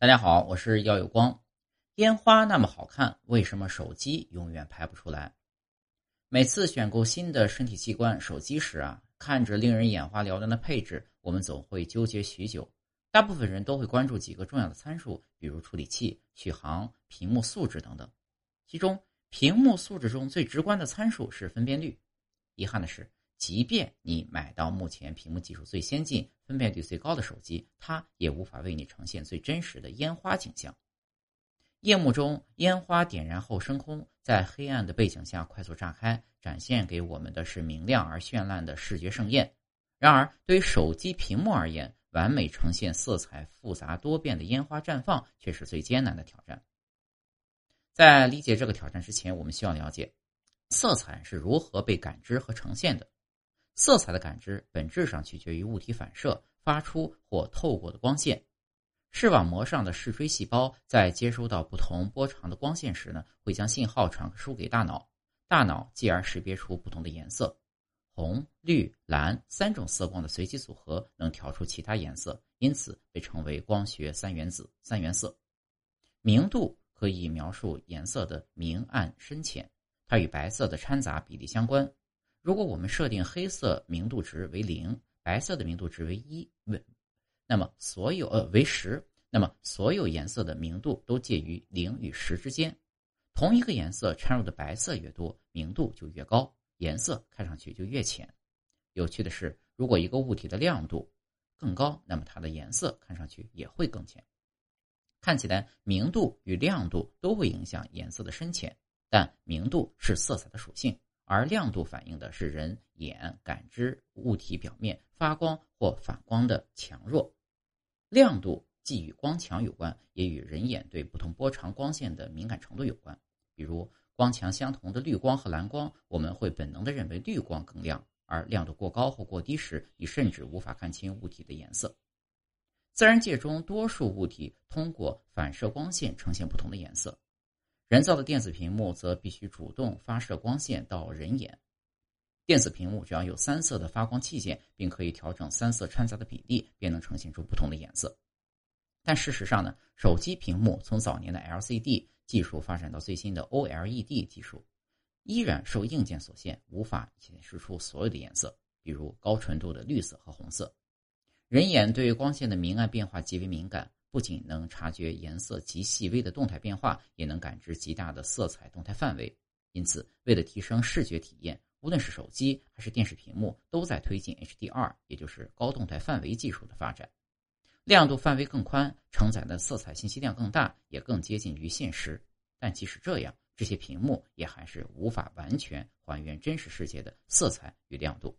大家好，我是耀有光。烟花那么好看，为什么手机永远拍不出来？每次选购新的身体器官手机时啊，看着令人眼花缭乱的配置，我们总会纠结许久。大部分人都会关注几个重要的参数，比如处理器、续航、屏幕素质等等。其中，屏幕素质中最直观的参数是分辨率。遗憾的是。即便你买到目前屏幕技术最先进、分辨率最高的手机，它也无法为你呈现最真实的烟花景象。夜幕中，烟花点燃后升空，在黑暗的背景下快速炸开，展现给我们的是明亮而绚烂的视觉盛宴。然而，对于手机屏幕而言，完美呈现色彩复杂多变的烟花绽放，却是最艰难的挑战。在理解这个挑战之前，我们需要了解色彩是如何被感知和呈现的。色彩的感知本质上取决于物体反射、发出或透过的光线。视网膜上的视锥细胞在接收到不同波长的光线时呢，会将信号传输给大脑，大脑继而识别出不同的颜色，红、绿、蓝三种色光的随机组合能调出其他颜色，因此被称为光学三原子、三原色。明度可以描述颜色的明暗深浅，它与白色的掺杂比例相关。如果我们设定黑色明度值为零，白色的明度值为一，那么所有呃为十，那么所有颜色的明度都介于零与十之间。同一个颜色掺入的白色越多，明度就越高，颜色看上去就越浅。有趣的是，如果一个物体的亮度更高，那么它的颜色看上去也会更浅。看起来明度与亮度都会影响颜色的深浅，但明度是色彩的属性。而亮度反映的是人眼感知物体表面发光或反光的强弱。亮度既与光强有关，也与人眼对不同波长光线的敏感程度有关。比如，光强相同的绿光和蓝光，我们会本能的认为绿光更亮；而亮度过高或过低时，你甚至无法看清物体的颜色。自然界中，多数物体通过反射光线呈现不同的颜色。人造的电子屏幕则必须主动发射光线到人眼。电子屏幕只要有三色的发光器件，并可以调整三色掺杂的比例，便能呈现出不同的颜色。但事实上呢，手机屏幕从早年的 LCD 技术发展到最新的 OLED 技术，依然受硬件所限，无法显示出所有的颜色，比如高纯度的绿色和红色。人眼对光线的明暗变化极为敏感。不仅能察觉颜色极细微的动态变化，也能感知极大的色彩动态范围。因此，为了提升视觉体验，无论是手机还是电视屏幕，都在推进 HDR，也就是高动态范围技术的发展。亮度范围更宽，承载的色彩信息量更大，也更接近于现实。但即使这样，这些屏幕也还是无法完全还原真实世界的色彩与亮度。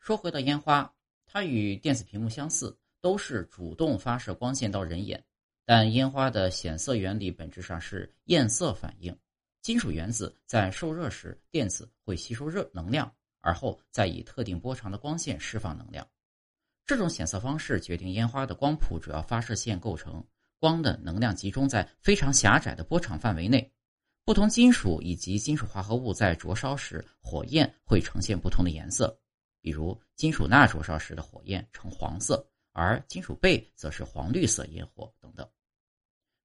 说回到烟花，它与电子屏幕相似。都是主动发射光线到人眼，但烟花的显色原理本质上是焰色反应。金属原子在受热时，电子会吸收热能量，而后再以特定波长的光线释放能量。这种显色方式决定烟花的光谱主要发射线构成，光的能量集中在非常狭窄的波长范围内。不同金属以及金属化合物在灼烧时，火焰会呈现不同的颜色，比如金属钠灼烧时的火焰呈黄色。而金属钡则是黄绿色烟火等等。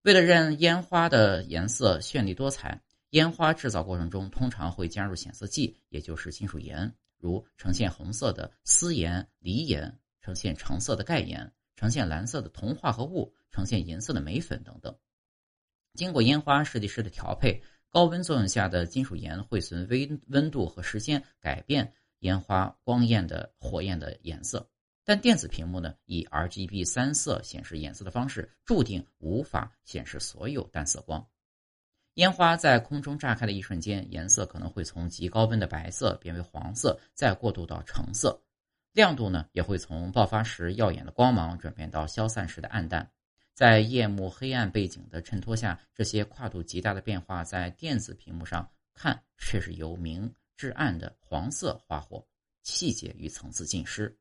为了让烟花的颜色绚丽多彩，烟花制造过程中通常会加入显色剂，也就是金属盐，如呈现红色的丝盐、锂盐，呈现橙色的钙盐，呈现蓝色的铜化合物，呈现银色的镁粉等等。经过烟花设计师的调配，高温作用下的金属盐会随温温度和时间改变烟花光焰的火焰的颜色。但电子屏幕呢，以 RGB 三色显示颜色的方式，注定无法显示所有淡色光。烟花在空中炸开的一瞬间，颜色可能会从极高温的白色变为黄色，再过渡到橙色。亮度呢，也会从爆发时耀眼的光芒转变到消散时的暗淡。在夜幕黑暗背景的衬托下，这些跨度极大的变化在电子屏幕上看，却是由明至暗的黄色花火，细节与层次尽失。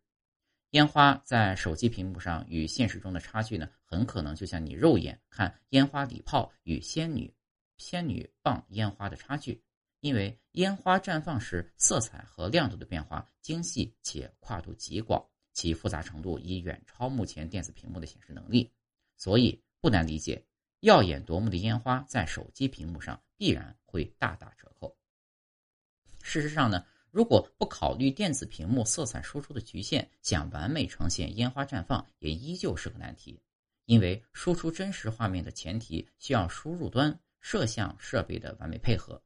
烟花在手机屏幕上与现实中的差距呢，很可能就像你肉眼看烟花礼炮与仙女仙女棒烟花的差距。因为烟花绽放时色彩和亮度的变化精细且跨度极广，其复杂程度已远超目前电子屏幕的显示能力，所以不难理解，耀眼夺目的烟花在手机屏幕上必然会大打折扣。事实上呢，如果不考虑电子屏幕色彩输出的局限，想完美呈现烟花绽放也依旧是个难题。因为输出真实画面的前提需要输入端摄像设备的完美配合。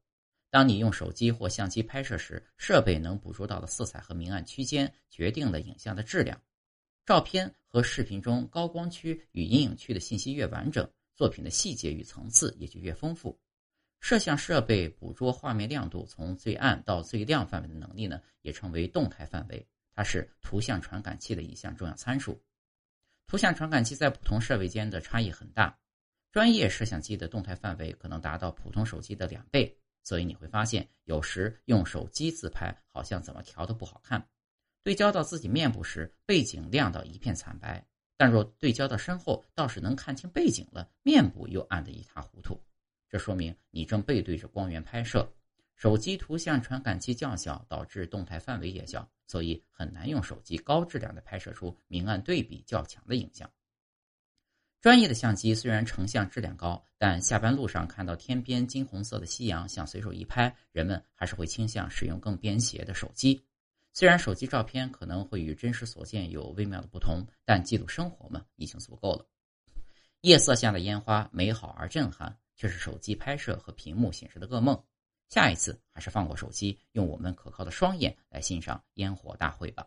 当你用手机或相机拍摄时，设备能捕捉到的色彩和明暗区间决定了影像的质量。照片和视频中高光区与阴影区的信息越完整，作品的细节与层次也就越丰富。摄像设备捕捉画面亮度从最暗到最亮范围的能力呢，也称为动态范围，它是图像传感器的一项重要参数。图像传感器在不同设备间的差异很大，专业摄像机的动态范围可能达到普通手机的两倍。所以你会发现，有时用手机自拍好像怎么调都不好看。对焦到自己面部时，背景亮到一片惨白；但若对焦到身后，倒是能看清背景了，面部又暗得一塌糊涂。这说明你正背对着光源拍摄。手机图像传感器较小，导致动态范围也小，所以很难用手机高质量的拍摄出明暗对比较强的影像。专业的相机虽然成像质量高，但下班路上看到天边金红色的夕阳，想随手一拍，人们还是会倾向使用更便携的手机。虽然手机照片可能会与真实所见有微妙的不同，但记录生活嘛，已经足够了。夜色下的烟花美好而震撼，却是手机拍摄和屏幕显示的噩梦。下一次还是放过手机，用我们可靠的双眼来欣赏烟火大会吧。